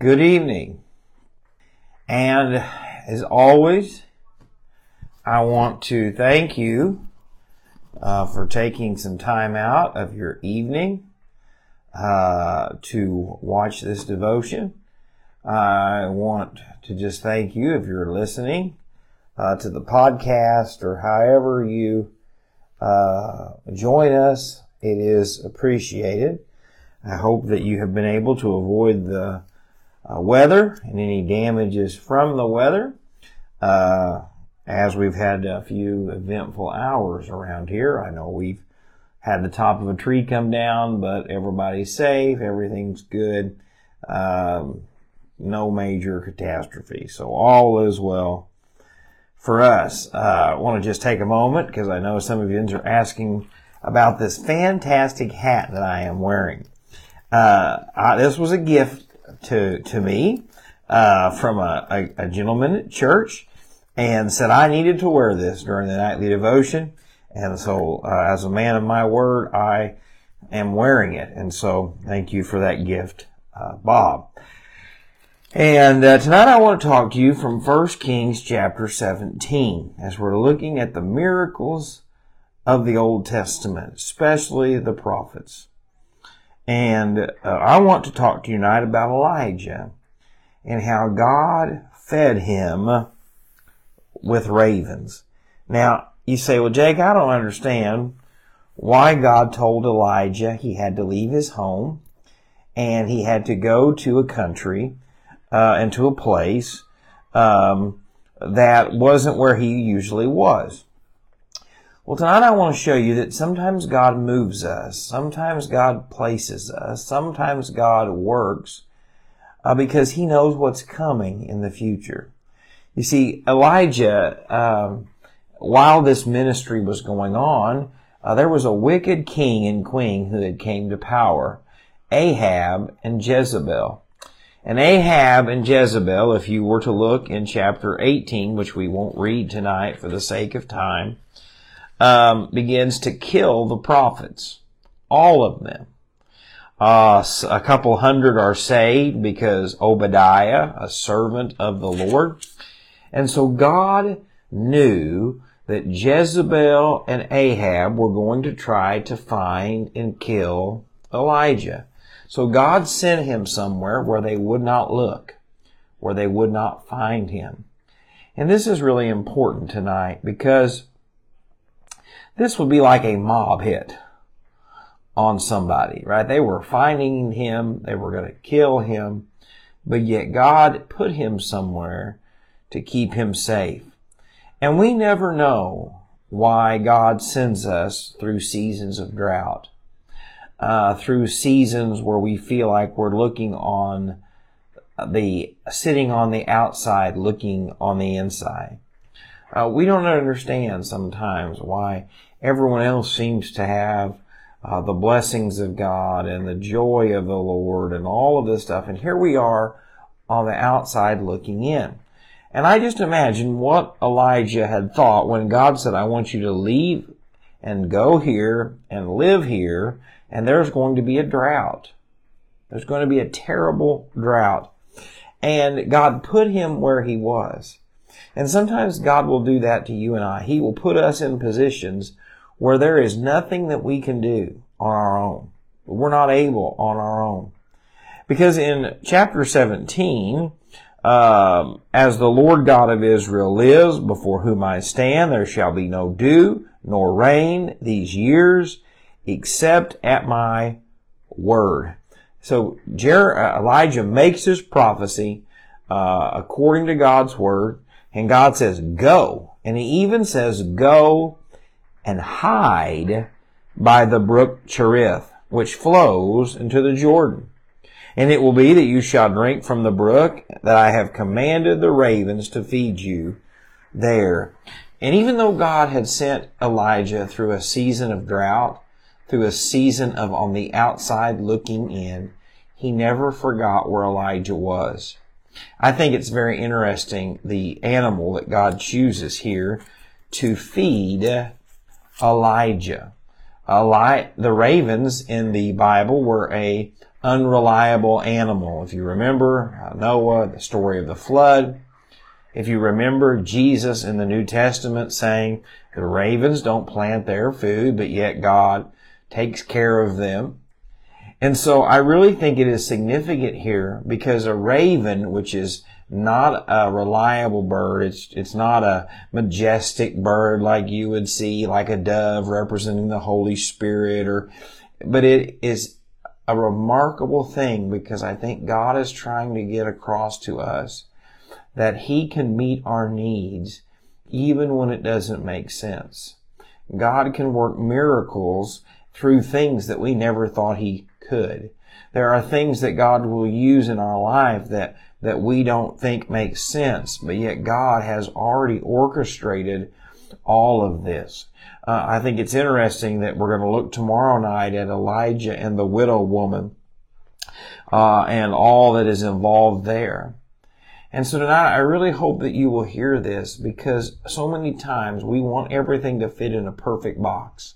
Good evening. And as always, I want to thank you uh, for taking some time out of your evening uh, to watch this devotion. I want to just thank you if you're listening uh, to the podcast or however you uh, join us. It is appreciated. I hope that you have been able to avoid the uh, weather and any damages from the weather. Uh, as we've had a few eventful hours around here, I know we've had the top of a tree come down, but everybody's safe, everything's good, um, no major catastrophe. So all is well for us. Uh, I want to just take a moment because I know some of you are asking about this fantastic hat that I am wearing. Uh, I, this was a gift to to me uh, from a, a, a, gentleman at church, and said I needed to wear this during the nightly devotion. And so, uh, as a man of my word, I am wearing it. And so, thank you for that gift, uh, Bob. And uh, tonight I want to talk to you from 1 Kings chapter 17 as we're looking at the miracles of the Old Testament, especially the prophets. And uh, I want to talk to you tonight about Elijah and how God fed him with ravens. Now, you say, well, Jake, I don't understand why God told Elijah he had to leave his home and he had to go to a country uh, and to a place um, that wasn't where he usually was. Well, tonight I want to show you that sometimes God moves us, sometimes God places us, sometimes God works uh, because He knows what's coming in the future. You see, Elijah, um, while this ministry was going on, uh, there was a wicked king and queen who had came to power, Ahab and Jezebel. And Ahab and Jezebel, if you were to look in chapter 18, which we won't read tonight for the sake of time, um, begins to kill the prophets, all of them. Uh, a couple hundred are saved because Obadiah, a servant of the Lord. And so God knew that Jezebel and Ahab were going to try to find and kill Elijah. So God sent him somewhere where they would not look, where they would not find him. And this is really important tonight because this would be like a mob hit on somebody, right? They were finding him, they were going to kill him, but yet God put him somewhere to keep him safe. And we never know why God sends us through seasons of drought, uh, through seasons where we feel like we're looking on the, sitting on the outside, looking on the inside. Uh, we don't understand sometimes why everyone else seems to have uh, the blessings of God and the joy of the Lord and all of this stuff. And here we are on the outside looking in. And I just imagine what Elijah had thought when God said, I want you to leave and go here and live here, and there's going to be a drought. There's going to be a terrible drought. And God put him where he was. And sometimes God will do that to you and I. He will put us in positions where there is nothing that we can do on our own. We're not able on our own. Because in chapter 17, um, as the Lord God of Israel lives, before whom I stand, there shall be no dew nor rain these years, except at my word. So Jer- uh, Elijah makes his prophecy uh, according to God's word. And God says, go. And he even says, go and hide by the brook Cherith, which flows into the Jordan. And it will be that you shall drink from the brook that I have commanded the ravens to feed you there. And even though God had sent Elijah through a season of drought, through a season of on the outside looking in, he never forgot where Elijah was. I think it's very interesting the animal that God chooses here to feed Elijah. Eli- the ravens in the Bible were a unreliable animal. If you remember uh, Noah, the story of the flood, if you remember Jesus in the New Testament saying the ravens don't plant their food, but yet God takes care of them. And so I really think it is significant here because a raven, which is not a reliable bird, it's, it's not a majestic bird like you would see, like a dove representing the Holy Spirit or, but it is a remarkable thing because I think God is trying to get across to us that He can meet our needs even when it doesn't make sense. God can work miracles through things that we never thought He could. There are things that God will use in our life that, that we don't think make sense, but yet God has already orchestrated all of this. Uh, I think it's interesting that we're going to look tomorrow night at Elijah and the widow woman uh, and all that is involved there. And so tonight, I really hope that you will hear this because so many times we want everything to fit in a perfect box.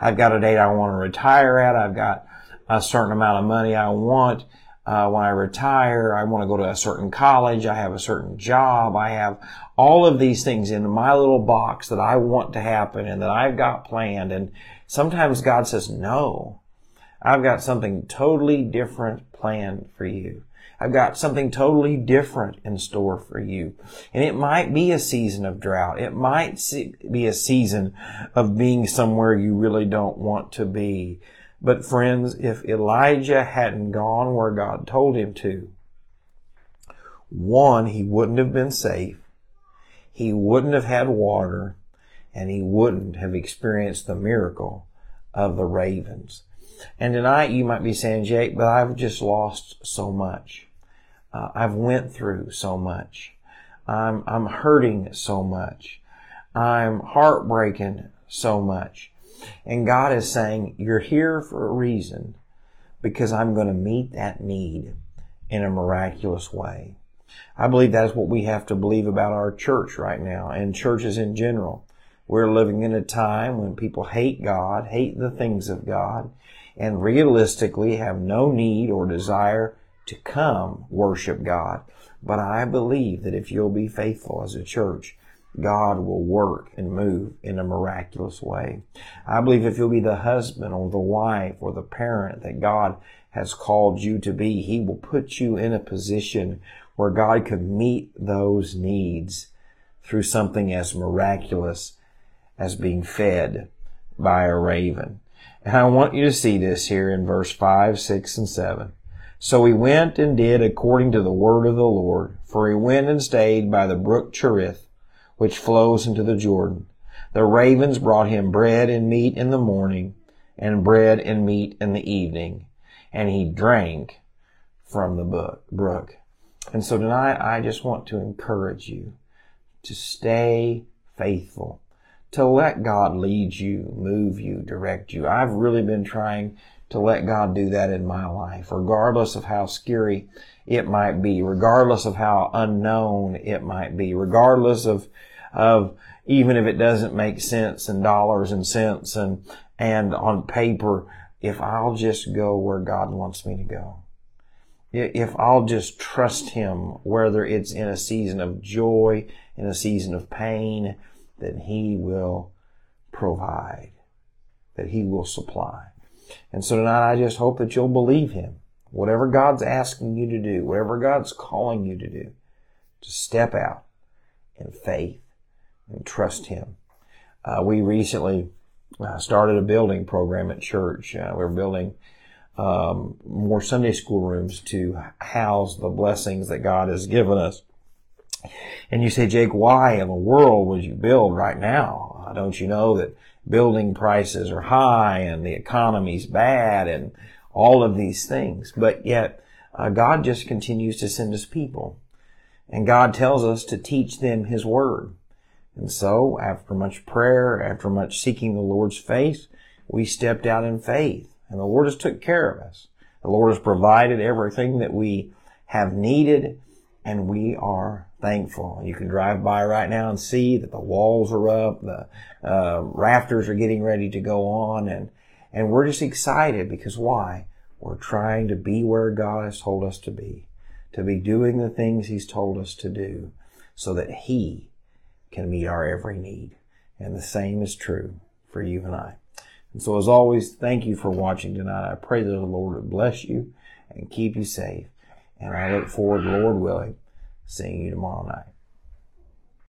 I've got a date I want to retire at. I've got a certain amount of money I want uh, when I retire. I want to go to a certain college. I have a certain job. I have all of these things in my little box that I want to happen and that I've got planned. And sometimes God says, no, I've got something totally different planned for you. I've got something totally different in store for you. And it might be a season of drought. It might be a season of being somewhere you really don't want to be. But friends, if Elijah hadn't gone where God told him to, one, he wouldn't have been safe. He wouldn't have had water and he wouldn't have experienced the miracle of the ravens. And tonight you might be saying, Jake, but I've just lost so much. Uh, I've went through so much. I'm, I'm hurting so much. I'm heartbreaking so much. And God is saying, you're here for a reason because I'm going to meet that need in a miraculous way. I believe that is what we have to believe about our church right now and churches in general. We're living in a time when people hate God, hate the things of God, and realistically have no need or desire to come worship God. But I believe that if you'll be faithful as a church, God will work and move in a miraculous way. I believe if you'll be the husband or the wife or the parent that God has called you to be, He will put you in a position where God could meet those needs through something as miraculous as being fed by a raven. And I want you to see this here in verse 5, 6, and 7. So he went and did according to the word of the Lord, for he went and stayed by the brook Cherith, which flows into the Jordan. The ravens brought him bread and meat in the morning, and bread and meat in the evening, and he drank from the brook. And so tonight I just want to encourage you to stay faithful, to let God lead you, move you, direct you. I've really been trying to let God do that in my life, regardless of how scary it might be, regardless of how unknown it might be, regardless of, of even if it doesn't make sense in dollars and cents and, and on paper, if I'll just go where God wants me to go. If I'll just trust Him, whether it's in a season of joy, in a season of pain, that He will provide, that He will supply. And so tonight I just hope that you'll believe Him. Whatever God's asking you to do, whatever God's calling you to do, to step out in faith and trust Him. Uh, we recently uh, started a building program at church. Uh, we're building um, more Sunday school rooms to house the blessings that God has given us. And you say, Jake, why in the world would you build right now? Uh, don't you know that building prices are high and the economy's bad and all of these things. But yet, uh, God just continues to send us people. And God tells us to teach them His Word. And so, after much prayer, after much seeking the Lord's face, we stepped out in faith. And the Lord has took care of us. The Lord has provided everything that we have needed, and we are thankful. You can drive by right now and see that the walls are up, the uh, rafters are getting ready to go on, and and we're just excited because why? We're trying to be where God has told us to be, to be doing the things He's told us to do so that He can meet our every need. And the same is true for you and I. And so as always, thank you for watching tonight. I pray that the Lord would bless you and keep you safe. And I look forward, Lord willing, seeing you tomorrow night.